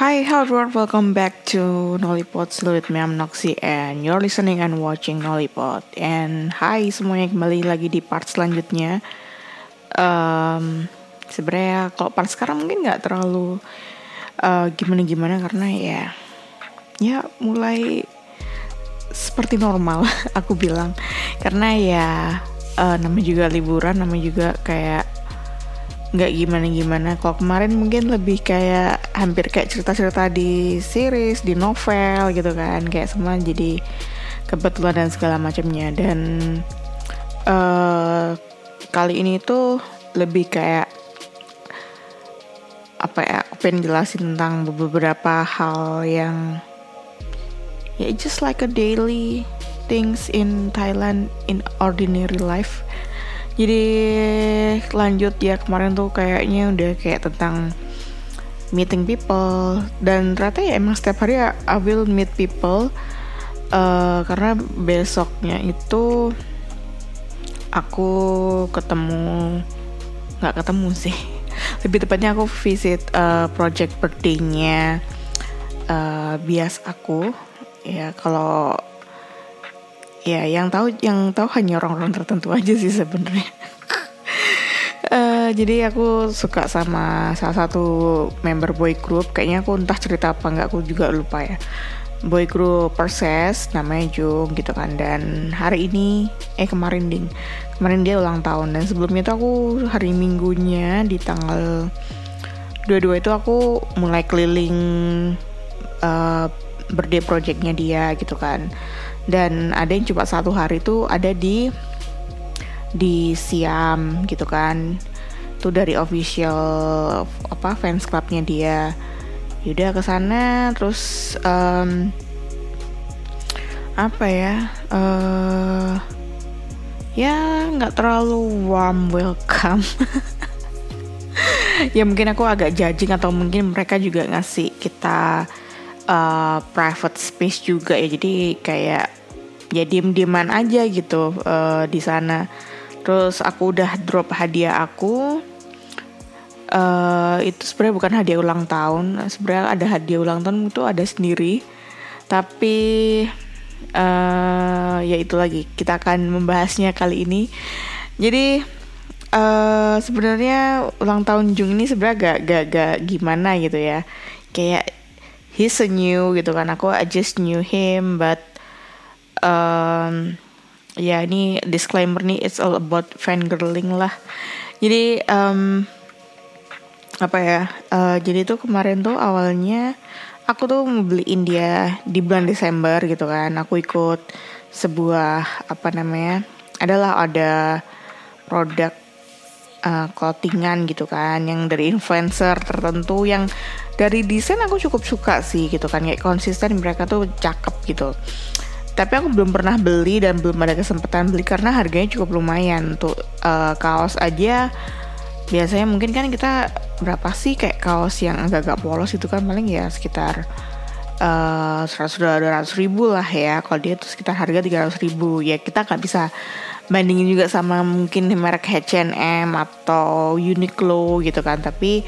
Hi, hello everyone. Welcome back to Nollipod Slow with me, I'm Noxy and you're listening and watching Nollipod. And hi semuanya kembali lagi di part selanjutnya. Um, Sebenarnya kalau part sekarang mungkin nggak terlalu uh, gimana-gimana karena ya ya mulai seperti normal aku bilang karena ya uh, namanya juga liburan namanya juga kayak nggak gimana gimana kalau kemarin mungkin lebih kayak hampir kayak cerita-cerita di series di novel gitu kan. Kayak semua jadi kebetulan dan segala macamnya. Dan uh, kali ini tuh lebih kayak apa ya aku pengen jelasin tentang beberapa hal yang ya just like a daily things in Thailand in ordinary life jadi lanjut ya kemarin tuh kayaknya udah kayak tentang meeting people. Dan ternyata ya emang setiap hari I will meet people uh, karena besoknya itu aku ketemu nggak ketemu sih. Lebih tepatnya aku visit uh, project birthday-nya uh, bias aku. Ya kalau ya yang tahu yang tahu hanya orang-orang tertentu aja sih sebenarnya. Uh, jadi aku suka sama salah satu member boy group. Kayaknya aku entah cerita apa nggak aku juga lupa ya. Boy group Perses namanya Jung gitu kan. Dan hari ini eh kemarin ding kemarin dia ulang tahun. Dan sebelumnya itu aku hari minggunya di tanggal dua-dua itu aku mulai keliling uh, birthday projectnya dia gitu kan dan ada yang cuma satu hari itu ada di di Siam gitu kan. Itu dari official apa fans clubnya dia. Yaudah ke sana terus um, apa ya uh, ya nggak terlalu warm welcome. Ya mungkin aku agak judging atau mungkin mereka juga ngasih kita uh, private space juga ya. Jadi kayak ya diem dieman aja gitu uh, di sana. Terus aku udah drop hadiah aku. Uh, itu sebenarnya bukan hadiah ulang tahun. Sebenarnya ada hadiah ulang tahun itu ada sendiri. Tapi uh, ya itu lagi. Kita akan membahasnya kali ini. Jadi uh, sebenarnya ulang tahun Jung ini sebenarnya gak, gak, gak gimana gitu ya. Kayak he's a new gitu kan. Aku I just knew him but um, ya ini disclaimer nih it's all about fangirling lah. Jadi um, apa ya uh, jadi tuh kemarin tuh awalnya aku tuh mau beliin dia di bulan Desember gitu kan. Aku ikut sebuah apa namanya adalah ada produk uh, clothingan gitu kan yang dari influencer tertentu yang dari desain aku cukup suka sih gitu kan kayak konsisten mereka tuh cakep gitu. Tapi aku belum pernah beli dan belum ada kesempatan beli karena harganya cukup lumayan. Untuk uh, kaos aja biasanya mungkin kan kita berapa sih kayak kaos yang agak-agak polos itu kan paling ya sekitar uh, seratus dua ratus ribu lah ya. Kalau dia tuh sekitar harga tiga ratus ribu. Ya kita nggak bisa bandingin juga sama mungkin merek H&M atau Uniqlo gitu kan. Tapi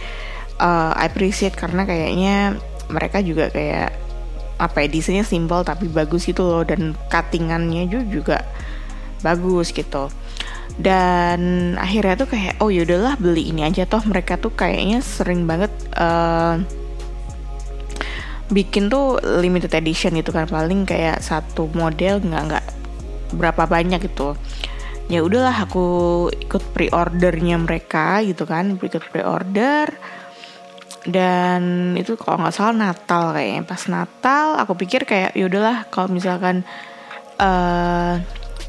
uh, I appreciate karena kayaknya mereka juga kayak apa ya desainnya simple tapi bagus gitu loh dan cuttingannya juga, juga bagus gitu. Dan akhirnya tuh kayak oh yaudahlah beli ini aja toh. Mereka tuh kayaknya sering banget uh, bikin tuh limited edition gitu kan. Paling kayak satu model nggak nggak berapa banyak gitu ya udahlah aku ikut pre-ordernya mereka gitu kan ikut pre-order. Dan itu kalau nggak salah Natal kayaknya. Pas Natal aku pikir kayak yaudahlah kalau misalkan uh,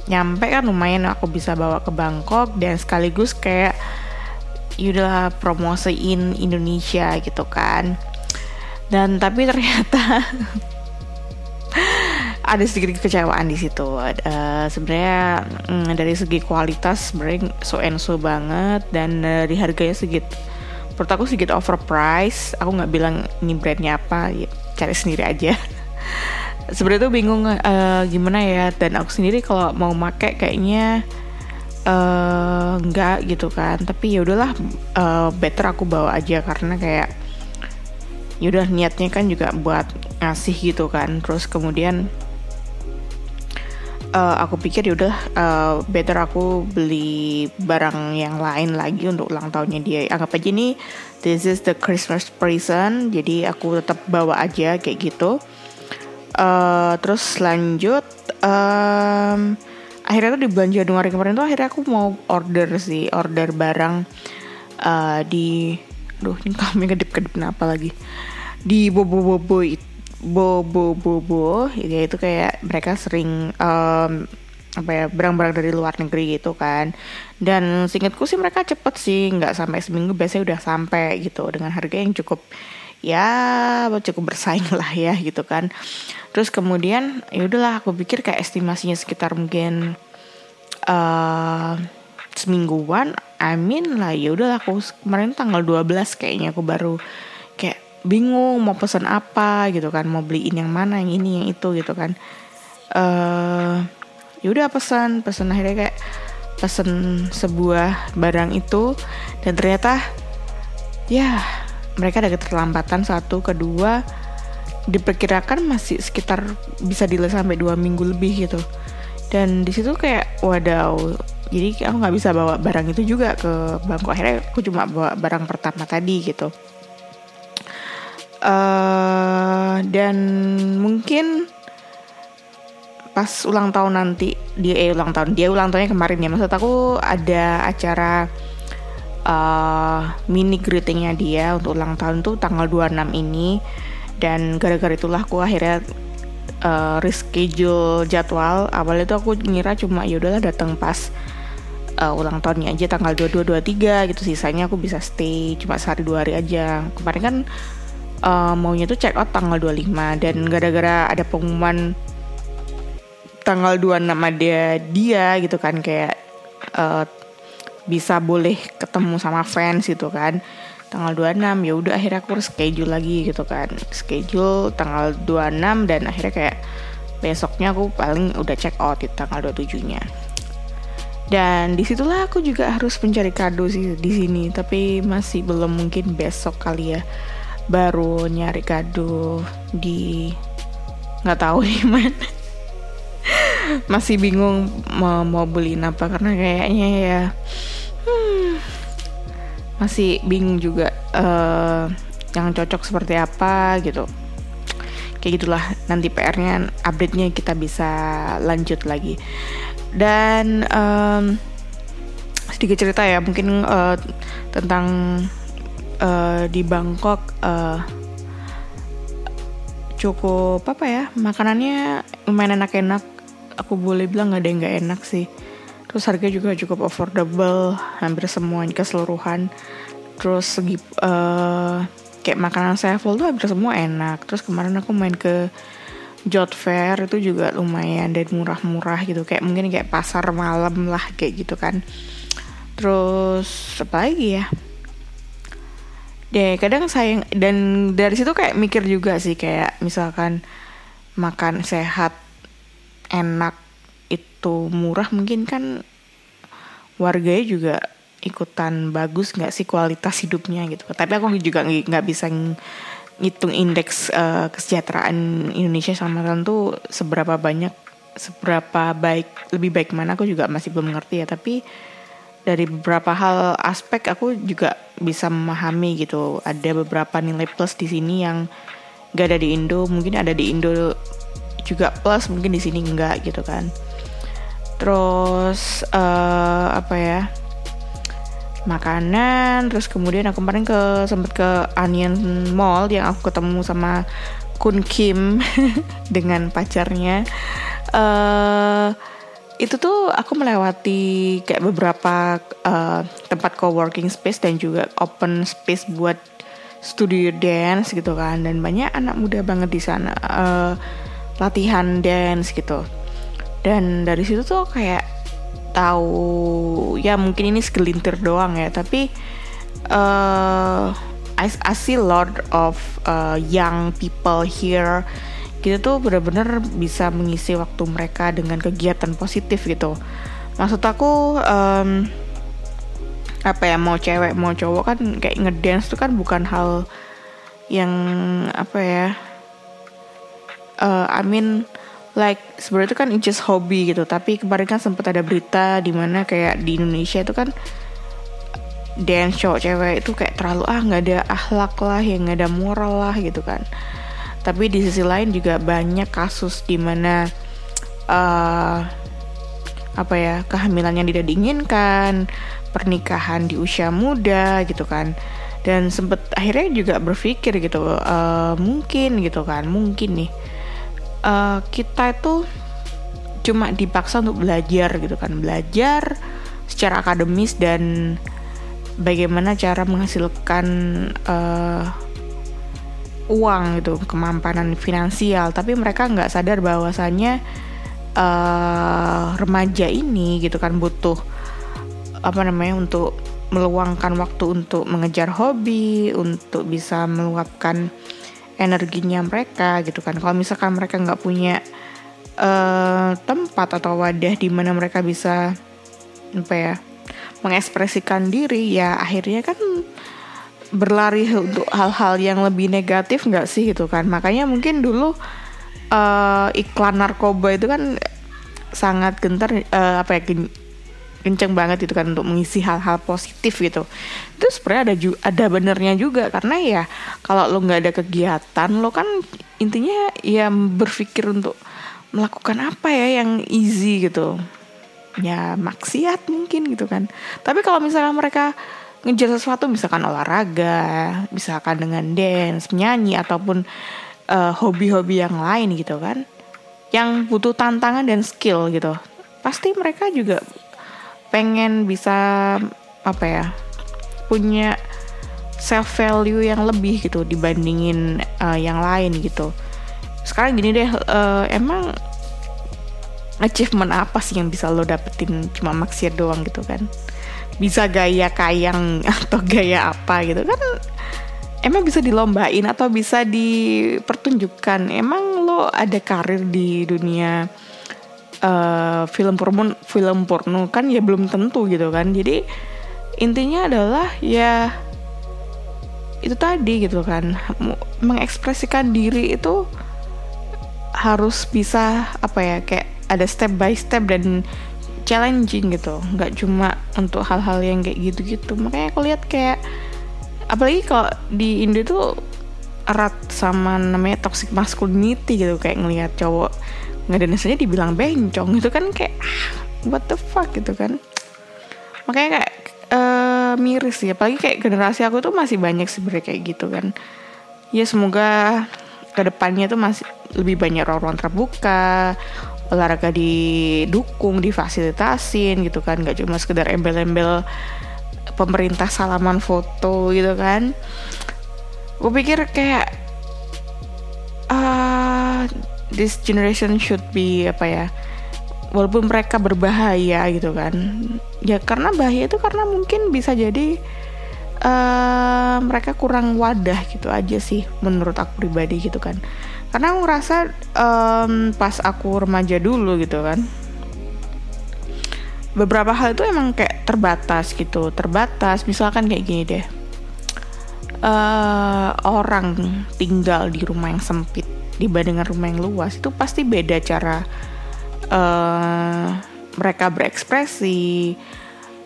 nyampe kan lumayan aku bisa bawa ke Bangkok. Dan sekaligus kayak yaudahlah promosiin Indonesia gitu kan. Dan tapi ternyata ada sedikit kecewaan di situ. Uh, sebenarnya mm, dari segi kualitas sebenarnya so and so banget dan dari harganya sedikit menurut aku sedikit overpriced. Aku nggak bilang ini brandnya apa ya, cari sendiri aja. Sebenarnya tuh bingung uh, gimana ya dan aku sendiri kalau mau make kayaknya uh, nggak gitu kan. Tapi ya udahlah uh, better aku bawa aja karena kayak yaudah niatnya kan juga buat ngasih gitu kan. Terus kemudian uh, aku pikir yaudah uh, better aku beli barang yang lain lagi untuk ulang tahunnya dia. Anggap aja ini this is the Christmas present jadi aku tetap bawa aja kayak gitu. Uh, terus lanjut um, akhirnya tuh di bulan Januari kemarin tuh akhirnya aku mau order sih order barang uh, di Duh ini kami kedip-kedip apa lagi? Di Bobo-Bobo itu bobo bobo ya itu kayak mereka sering um, apa ya barang-barang dari luar negeri gitu kan. Dan singkatku sih mereka cepet sih nggak sampai seminggu biasanya udah sampai gitu dengan harga yang cukup ya cukup bersaing lah ya gitu kan. Terus kemudian ya udahlah aku pikir kayak estimasinya sekitar mungkin uh, semingguan I mean lah ya udah aku kemarin tanggal 12 kayaknya aku baru bingung mau pesan apa gitu kan mau beliin yang mana yang ini yang itu gitu kan. Uh, ya udah pesan pesan akhirnya kayak pesan sebuah barang itu dan ternyata ya mereka ada keterlambatan satu kedua diperkirakan masih sekitar bisa delay sampai dua minggu lebih gitu. Dan di situ kayak wadaw jadi aku nggak bisa bawa barang itu juga ke bangku. Akhirnya aku cuma bawa barang pertama tadi gitu uh, dan mungkin pas ulang tahun nanti dia eh, ulang tahun dia ulang tahunnya kemarin ya. Maksud aku ada acara uh, mini greetingnya dia untuk ulang tahun tuh tanggal 26 ini. Dan gara-gara itulah aku akhirnya uh, reschedule jadwal. Awalnya tuh aku ngira cuma ya udahlah datang pas uh, ulang tahunnya aja tanggal 22 23 gitu. Sisanya aku bisa stay cuma sehari dua hari aja. Kemarin kan uh, maunya tuh check out tanggal 25 dan gara-gara ada pengumuman tanggal 26 ada dia gitu kan kayak uh, bisa boleh ketemu sama fans gitu kan. Tanggal 26 ya udah akhirnya aku schedule lagi gitu kan. Schedule tanggal 26 dan akhirnya kayak besoknya aku paling udah check out di tanggal 27 nya dan di situlah aku juga harus mencari kado sih di sini tapi masih belum mungkin besok kali ya baru nyari kado di nggak tahu di mana. Masih bingung mau mau beliin apa karena kayaknya ya hmm, masih bingung juga uh, yang cocok seperti apa gitu. Kayak gitulah nanti PR-nya update-nya kita bisa lanjut lagi. Dan um, sedikit cerita ya mungkin uh, tentang uh, di Bangkok uh, cukup apa ya makanannya lumayan enak-enak. Aku boleh bilang nggak ada yang nggak enak sih. Terus harga juga cukup affordable hampir semuanya keseluruhan. Terus segi uh, kayak makanan full tuh hampir semua enak. Terus kemarin aku main ke Jot Fair itu juga lumayan dan murah-murah gitu. Kayak mungkin kayak pasar malam lah kayak gitu kan. Terus apa lagi ya deh kadang sayang dan dari situ kayak mikir juga sih kayak misalkan makan sehat enak itu murah mungkin kan warganya juga ikutan bagus nggak sih kualitas hidupnya gitu. Tapi aku juga nggak bisa ngitung indeks uh, kesejahteraan Indonesia sama tentu seberapa banyak seberapa baik lebih baik mana aku juga masih belum ngerti ya. Tapi dari beberapa hal aspek aku juga bisa memahami gitu. Ada beberapa nilai plus di sini yang gak ada di Indo mungkin ada di Indo juga plus mungkin di sini enggak gitu kan. Terus uh, apa ya makanan terus kemudian aku kemarin ke sempet ke Onion Mall yang aku ketemu sama Kun Kim dengan pacarnya. Uh, itu tuh aku melewati kayak beberapa uh, tempat co-working space dan juga open space buat studio dance gitu kan. Dan banyak anak muda banget di sana uh, latihan dance gitu. Dan dari situ tuh kayak tahu ya mungkin ini segelintir doang ya tapi uh, I, I see lot of uh, young people here kita tuh benar-benar bisa mengisi waktu mereka dengan kegiatan positif gitu. Maksud aku um, apa ya mau cewek mau cowok kan kayak ngedance tuh kan bukan hal yang apa ya uh, I mean like sebenarnya itu kan just hobi gitu. Tapi kemarin kan sempat ada berita di mana kayak di Indonesia itu kan dance show cewek itu kayak terlalu ah nggak ada akhlak lah yang nggak ada moral lah gitu kan tapi di sisi lain juga banyak kasus di mana uh, apa ya kehamilan yang tidak diinginkan pernikahan di usia muda gitu kan. Dan sempet akhirnya juga berpikir gitu uh, mungkin gitu kan mungkin nih uh, kita itu cuma dipaksa untuk belajar gitu kan. Belajar secara akademis dan bagaimana cara menghasilkan uh, uang gitu kemampanan finansial tapi mereka nggak sadar bahwasannya uh, remaja ini gitu kan butuh apa namanya untuk meluangkan waktu untuk mengejar hobi, untuk bisa meluapkan energinya mereka gitu kan. Kalau misalkan mereka nggak punya uh, tempat atau wadah di mana mereka bisa apa ya mengekspresikan diri, ya akhirnya kan berlari untuk hal-hal yang lebih negatif nggak sih gitu kan. Makanya mungkin dulu uh, iklan narkoba itu kan sangat gentar uh, apa ya kenceng banget itu kan untuk mengisi hal-hal positif gitu. Itu sebenarnya ada ju ada benernya juga karena ya kalau lo nggak ada kegiatan lo kan intinya ya berpikir untuk melakukan apa ya yang easy gitu. Ya maksiat mungkin gitu kan. Tapi kalau misalnya mereka ngejar sesuatu misalkan olahraga misalkan dengan dance nyanyi ataupun uh, hobi-hobi yang lain gitu kan yang butuh tantangan dan skill gitu pasti mereka juga pengen bisa apa ya punya self value yang lebih gitu dibandingin uh, yang lain gitu. Sekarang gini deh uh, emang achievement apa sih yang bisa lo dapetin cuma maksiat doang gitu kan bisa gaya kayang atau gaya apa gitu. Kan emang bisa dilombain atau bisa dipertunjukkan. Emang lo ada karir di dunia uh, film porno film porno kan ya belum tentu gitu kan. Jadi intinya adalah ya itu tadi gitu kan. Mengekspresikan diri itu harus bisa apa ya kayak ada step by step dan challenging gitu. Nggak cuma untuk hal-hal yang kayak gitu-gitu. Makanya aku lihat kayak apalagi kalau di Indo tuh erat sama namanya toxic masculinity gitu. Kayak ngelihat cowok nggak ada nasanya dibilang bencong itu kan kayak ah, what the fuck gitu kan. Makanya kayak uh, miris ya apalagi kayak generasi aku tuh masih banyak sebenarnya kayak gitu kan. Ya semoga ke depannya tuh masih lebih banyak ruang-ruang terbuka olahraga didukung difasilitasin gitu kan. Nggak cuma sekedar embel-embel pemerintah salaman foto gitu kan. Gue pikir kayak uh, this generation should be apa ya walaupun mereka berbahaya gitu kan. Ya karena bahaya itu karena mungkin bisa jadi uh, mereka kurang wadah gitu aja sih menurut aku pribadi gitu kan karena aku ngerasa um, pas aku remaja dulu gitu kan beberapa hal itu emang kayak terbatas gitu terbatas. Misalkan kayak gini deh uh, orang tinggal di rumah yang sempit dibandingkan rumah yang luas itu pasti beda cara uh, mereka berekspresi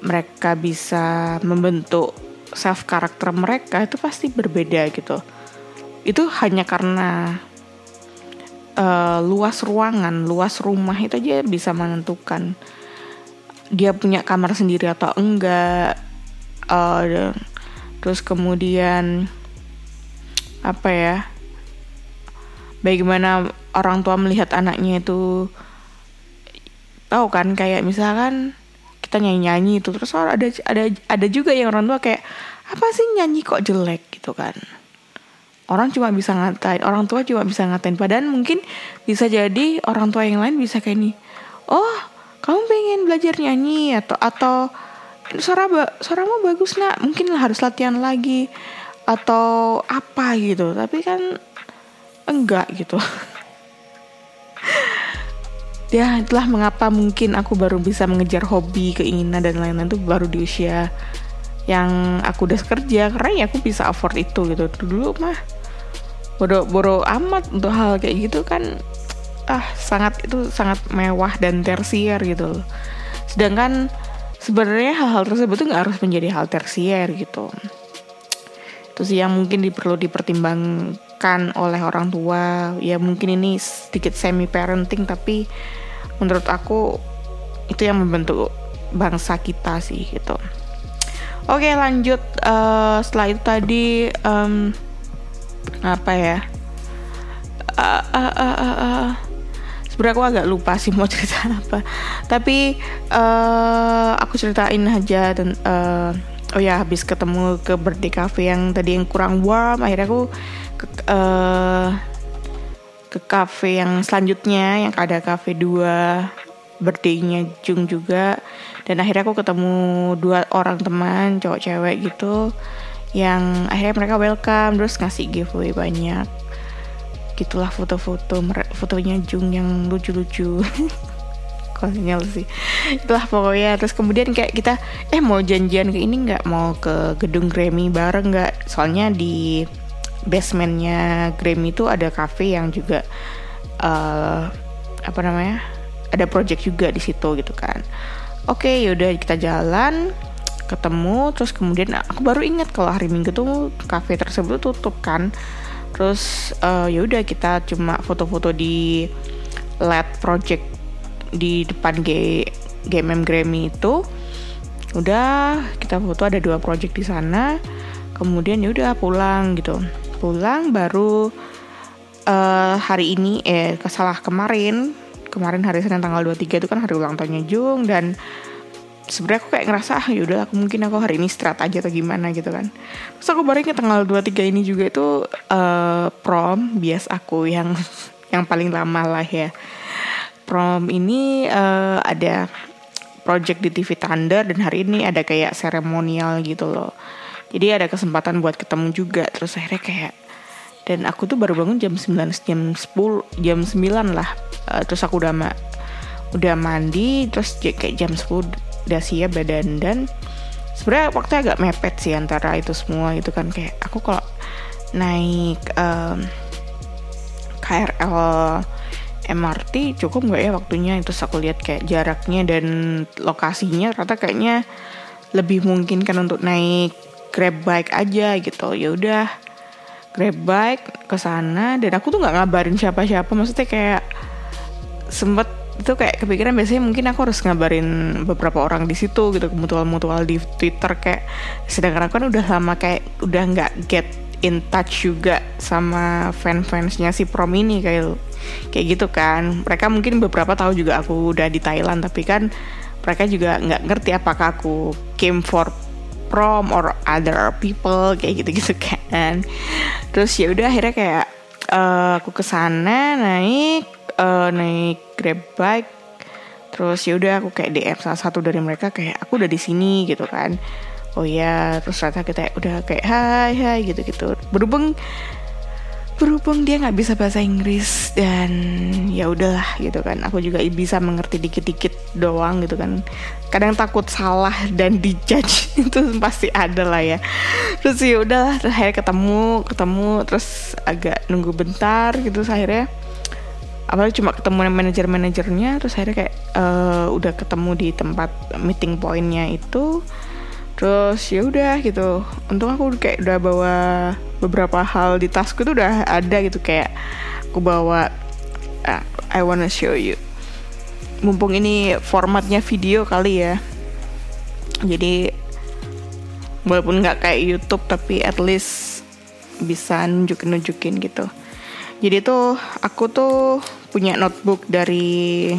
mereka bisa membentuk self karakter mereka itu pasti berbeda gitu. Itu hanya karena uh, luas ruangan luas rumah itu aja bisa menentukan dia punya kamar sendiri atau enggak uh, terus kemudian apa ya bagaimana orang tua melihat anaknya itu tahu kan kayak misalkan kita nyanyi nyanyi itu terus ada ada ada juga yang orang tua kayak apa sih nyanyi kok jelek? gitu kan orang cuma bisa ngatain orang tua cuma bisa ngatain. Padahal mungkin bisa jadi orang tua yang lain bisa kayak nih oh kamu pengen belajar nyanyi atau atau suara ba suaramu bagus nak. Mungkin harus latihan lagi atau apa gitu. Tapi kan enggak gitu. Ya itulah mengapa mungkin aku baru bisa mengejar hobi keinginan dan lain-lain itu baru di usia yang aku udah kerja. Karena ya aku bisa afford itu gitu. Dulu mah bodoh-bodoh amat untuk hal kayak gitu kan ah sangat itu sangat mewah dan tersier gitu loh. Sedangkan sebenarnya hal-hal tersebut tuh nggak harus menjadi hal tersier gitu. Itu sih yang mungkin perlu dipertimbangkan oleh orang tua. Ya mungkin ini sedikit semi parenting tapi menurut aku itu yang membentuk bangsa kita sih gitu. Oke lanjut uh, setelah itu tadi um, apa ya? Uh, uh, uh, uh, uh. sebenarnya aku agak lupa sih mau cerita apa. Tapi uh, aku ceritain aja dan uh, oh ya habis ketemu ke birthday cafe yang tadi yang kurang warm akhirnya aku ke uh, ke cafe yang selanjutnya yang ada cafe dua birthday-nya Jung juga. Dan akhirnya aku ketemu dua orang teman cowok cewek gitu yang akhirnya mereka welcome terus ngasih giveaway banyak. Gitulah foto-foto fotonya Jung yang lucu-lucu. Konyol sih. Itulah pokoknya. Terus kemudian kayak kita eh mau janjian ke ini nggak? Mau ke gedung Grammy bareng nggak? Soalnya di basementnya Grammy itu ada cafe yang juga uh, apa namanya ada project juga di situ gitu kan. Oke yaudah kita jalan ketemu terus kemudian aku baru ingat kalau hari Minggu tuh cafe tersebut tutup kan. Terus uh, ya udah kita cuma foto-foto di LED project di depan G GMM Grammy itu. Udah kita foto ada dua project di sana. Kemudian ya udah pulang gitu. Pulang baru uh, hari ini eh kesalah kemarin. Kemarin hari Senin tanggal 23 itu kan hari ulang tahunnya Jung dan sebenarnya aku kayak ngerasa ah yaudah aku mungkin aku hari ini istirahat aja atau gimana gitu kan terus aku baru ingat tanggal 23 ini juga itu uh, prom bias aku yang yang paling lama lah ya prom ini uh, ada project di TV Thunder dan hari ini ada kayak seremonial gitu loh. Jadi ada kesempatan buat ketemu juga terus akhirnya kayak dan aku tuh baru bangun jam 9 jam 10 jam 9 lah. Uh, terus aku udah udah mandi terus kayak jam 10 udah siap badan. Dan sebenarnya waktu agak mepet sih antara itu semua gitu kan. Kayak aku kalau naik um, KRL MRT cukup nggak ya waktunya? Terus aku lihat kayak jaraknya dan lokasinya ternyata kayaknya lebih mungkin kan untuk naik grab bike aja gitu. Ya udah grab bike ke sana. Dan aku tuh nggak ngabarin siapa-siapa. Maksudnya kayak sempet itu kayak kepikiran biasanya mungkin aku harus ngabarin beberapa orang di situ gitu mutual-mutual di Twitter kayak. Sedangkan aku kan udah lama kayak udah nggak get in touch juga sama fan-fansnya si prom ini kayak kayak gitu kan. Mereka mungkin beberapa tahu juga aku udah di Thailand tapi kan mereka juga nggak ngerti apakah aku came for prom or other people kayak gitu-gitu kan. Terus ya udah akhirnya kayak uh, aku ke sana naik uh, naik grab bike terus ya udah aku kayak DM salah satu dari mereka kayak aku udah di sini gitu kan. Oh ya terus ternyata kita udah kayak hai hai gitu gitu berhubung berhubung dia nggak bisa bahasa Inggris dan ya udahlah gitu kan. Aku juga bisa mengerti dikit-dikit doang gitu kan. Kadang takut salah dan dijudge itu pasti ada lah ya. Terus ya udahlah akhirnya ketemu ketemu terus agak nunggu bentar gitu akhirnya apalagi cuma ketemu manajer-manajernya terus akhirnya kayak uh, udah ketemu di tempat meeting pointnya itu. Terus ya udah gitu. Untung aku kayak udah bawa beberapa hal di tasku tuh udah ada gitu kayak aku bawa uh, I wanna show you. Mumpung ini formatnya video kali ya. Jadi walaupun nggak kayak YouTube tapi at least bisa nunjukin nunjukin gitu. Jadi tuh aku tuh punya notebook dari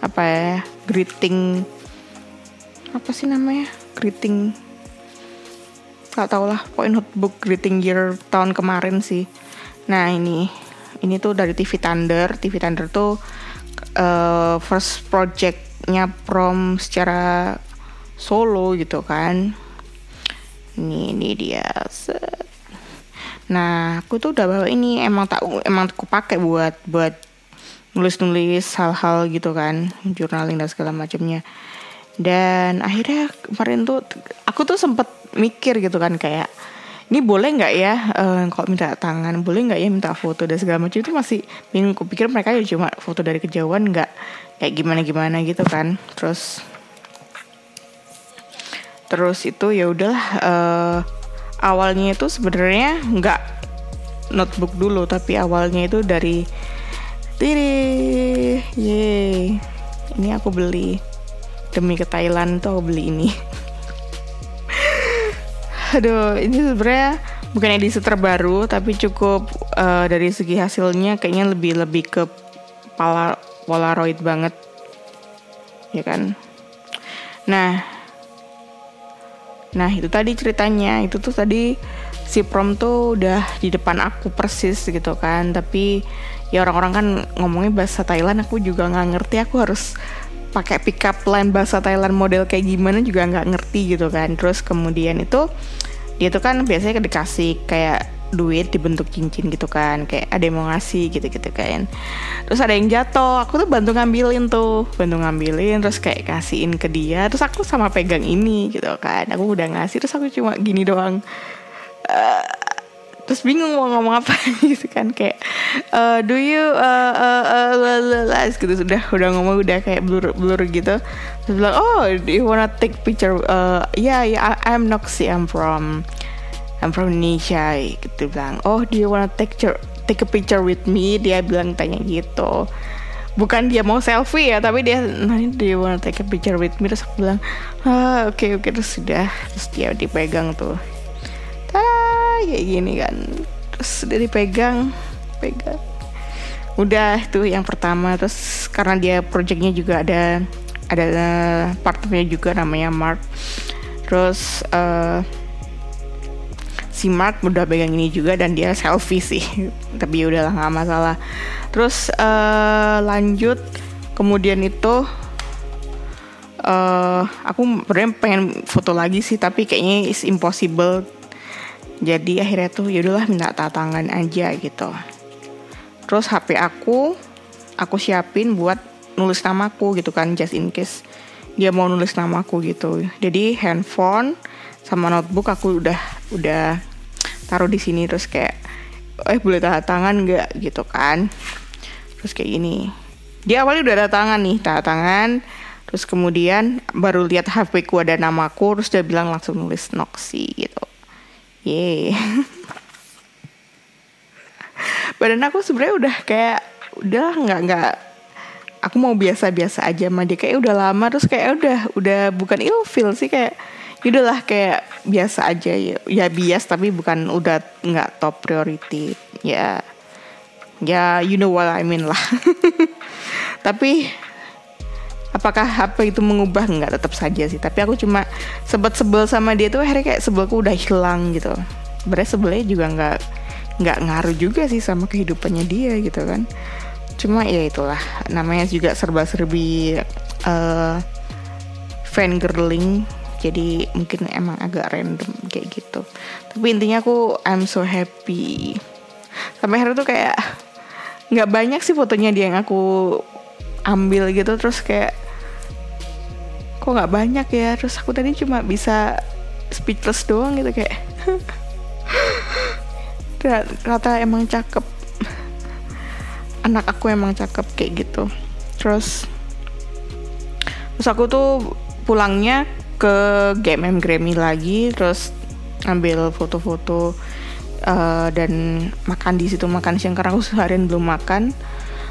apa ya greeting. Apa sih namanya? Greeting. Gak tau lah poin notebook greeting year tahun kemarin sih. Nah ini. Ini tuh dari TV Thunder. TV Thunder tuh uh, first projectnya prom secara solo gitu kan. Ini ini dia. Nah aku tuh udah bawa ini. Emang tak emang aku pakai buat buat nulis-nulis hal-hal gitu kan journaling dan segala macamnya. Dan akhirnya kemarin tuh aku tuh sempet mikir gitu kan kayak ini boleh nggak ya uh, kalau minta tangan boleh nggak ya minta foto dan segala macam? Itu masih bingung kupikir mereka ya cuma foto dari kejauhan nggak kayak gimana gimana gitu kan. Terus terus itu ya udahlah uh, awalnya itu sebenarnya nggak notebook dulu tapi awalnya itu dari tiri ye ini aku beli. Demi ke Thailand tuh aku beli ini. Aduh ini sebenarnya bukan edisi terbaru tapi cukup uh, dari segi hasilnya kayaknya lebih lebih ke polar polaroid banget. Ya kan? Nah. Nah itu tadi ceritanya. Itu tuh tadi si prom tuh udah di depan aku persis gitu kan. Tapi ya orang-orang kan ngomongnya bahasa Thailand aku juga nggak ngerti. Aku harus pakai pick up line bahasa Thailand model kayak gimana juga nggak ngerti gitu kan. Terus kemudian itu dia tuh kan biasanya dikasih kayak duit dibentuk cincin gitu kan kayak ada yang mau ngasih gitu gitu kan. Terus ada yang jatuh aku tuh bantu ngambilin tuh bantu ngambilin terus kayak kasihin ke dia. Terus aku sama pegang ini gitu kan aku udah ngasih terus aku cuma gini doang. Uh, terus bingung mau ngomong apa gitu kan kayak uh, do you uh, uh, uh, gitu sudah udah ngomong udah kayak blur blur gitu. Terus bilang oh do you wanna take picture uh, yeah yeah I'm Noxy I'm from I'm from Indonesia gitu bilang. Oh do you wanna take picture take a picture with me? Dia bilang tanya gitu. Bukan dia mau selfie ya tapi dia nanti dia wanna take a picture with me? Terus aku bilang ah oke okay, oke okay. terus sudah terus dia dipegang tuh kayak gini kan. Terus udah dipegang pegang. Udah tuh yang pertama. Terus karena dia projectnya juga ada ada partnernya juga namanya Mark. Terus uh, si Mark udah pegang ini juga dan dia selfie sih. Tapi ya udahlah nggak masalah. Terus uh, lanjut. Kemudian itu uh, aku sebenarnya pengen foto lagi sih tapi kayaknya is impossible jadi akhirnya tuh yaudahlah minta tangan aja gitu. Terus HP aku aku siapin buat nulis namaku gitu kan just in case dia mau nulis namaku gitu. Jadi handphone sama notebook aku udah udah taruh di sini terus kayak eh boleh tanda tangan nggak? gitu kan. Terus kayak gini. Dia awalnya udah ada tangan nih tanda tangan. Terus kemudian baru lihat HP ku ada namaku terus dia bilang langsung nulis Noxy gitu Yeay. Badan aku sebenarnya udah kayak udah nggak nggak. Aku mau biasa-biasa aja sama dia. Kayak udah lama terus kayak udah udah bukan ilfil sih kayak ya udahlah kayak biasa aja. Ya ya bias tapi bukan udah nggak top priority. Ya ya you know what I mean lah. Tapi apakah HP itu mengubah? Nggak tetap saja sih. Tapi aku cuma sebet sebel sama dia tuh akhirnya kayak sebelku udah hilang gitu. Beres sebelnya juga nggak nggak ngaruh juga sih sama kehidupannya dia gitu kan. Cuma ya itulah namanya juga serba serbi uh, fan girling jadi mungkin emang agak random kayak gitu. Tapi intinya aku I'm so happy. Sampai akhirnya tuh kayak nggak banyak sih fotonya dia yang aku ambil gitu terus kayak kok nggak banyak ya? Terus aku tadi cuma bisa speechless doang gitu kayak. Kata emang cakep. Anak aku emang cakep kayak gitu. Terus terus aku tuh pulangnya ke GMM Grammy lagi terus ambil foto-foto uh, dan makan di situ makan siang karena aku seharian belum makan.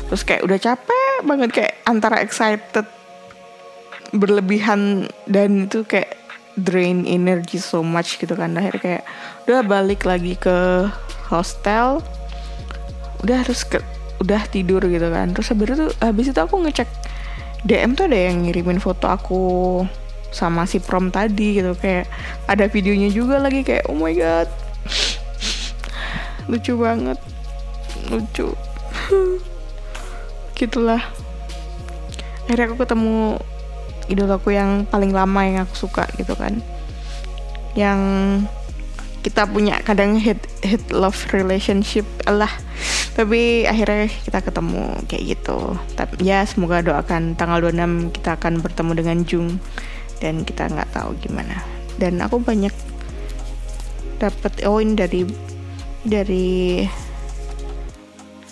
Terus kayak udah capek banget kayak antara excited berlebihan dan itu kayak drain energy so much gitu kan. Akhirnya kayak udah balik lagi ke hostel udah harus ke udah tidur gitu kan. Terus habis itu habis itu aku ngecek DM tuh ada yang ngirimin foto aku sama si prom tadi gitu. Kayak ada videonya juga lagi kayak oh my god. Lucu banget. Lucu. Gitulah. Akhirnya aku ketemu idolaku yang paling lama yang aku suka gitu kan. Yang kita punya kadang hit hit love relationship Allah tapi akhirnya kita ketemu kayak gitu. Tapi ya semoga doakan tanggal 26 kita akan bertemu dengan Jung dan kita nggak tahu gimana. Dan aku banyak dapat ini dari dari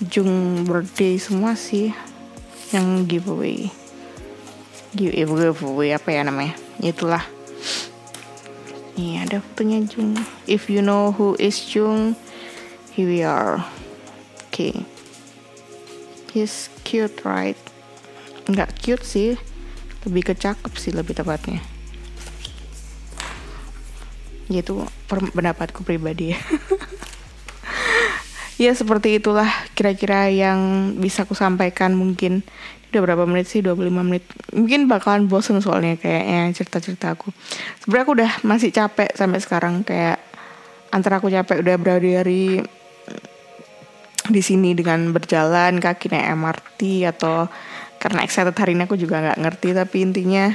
Jung birthday semua sih yang giveaway giveaway giveaway apa ya namanya? Itulah. Nih ada fotonya Jung. If you know who is Jung here we are. Oke okay. he's cute right? Nggak cute sih. Lebih ke cakep sih lebih tepatnya. Gitu pendapatku pribadi. Ya ya seperti itulah kira-kira yang bisa aku sampaikan mungkin udah berapa menit sih? 25 menit. Mungkin bakalan bosen soalnya kayaknya cerita-cerita aku. Sebenarnya aku udah masih capek sampai sekarang. Kayak antara aku capek udah berhari-hari di sini dengan berjalan kaki naik MRT atau karena excited hari ini aku juga nggak ngerti. Tapi intinya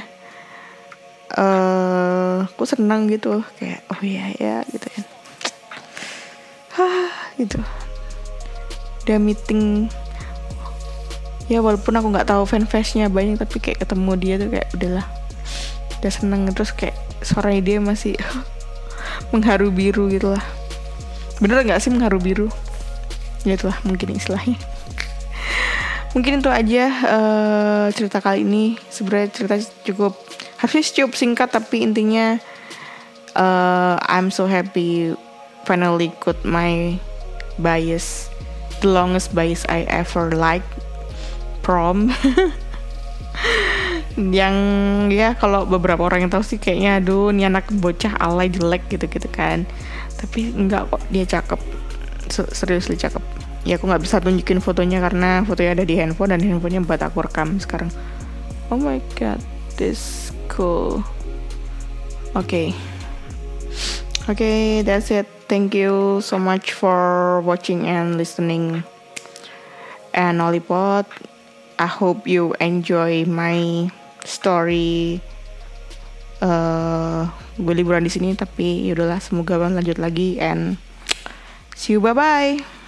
uh, aku senang gitu. Kayak oh iya ya gitu kan Hah, gitu. Udah meeting ya walaupun aku nggak tahu fanfestnya banyak tapi kayak ketemu dia tuh kayak udahlah. Udah seneng terus kayak suaranya dia masih mengharu biru gitu lah. Bener nggak sih mengharu biru? Ya itulah mungkin istilahnya. Mungkin itu aja uh, cerita kali ini. Sebenarnya cerita cukup harusnya cukup singkat tapi intinya uh, I'm so happy finally got my bias the longest bias I ever like prom. Yang ya kalau beberapa orang yang tahu sih kayaknya aduh ini anak bocah alay jelek gitu gitu kan. Tapi enggak kok dia cakep. Serius cakep. Ya aku nggak bisa tunjukin fotonya karena fotonya ada di handphone dan handphonenya buat aku rekam sekarang. Oh my god this cool. Okay okay that's it. Thank you so much for watching and listening. And Olipod I hope you enjoy my story uh, gue liburan di sini tapi yaudahlah semoga lanjut lagi and see you bye bye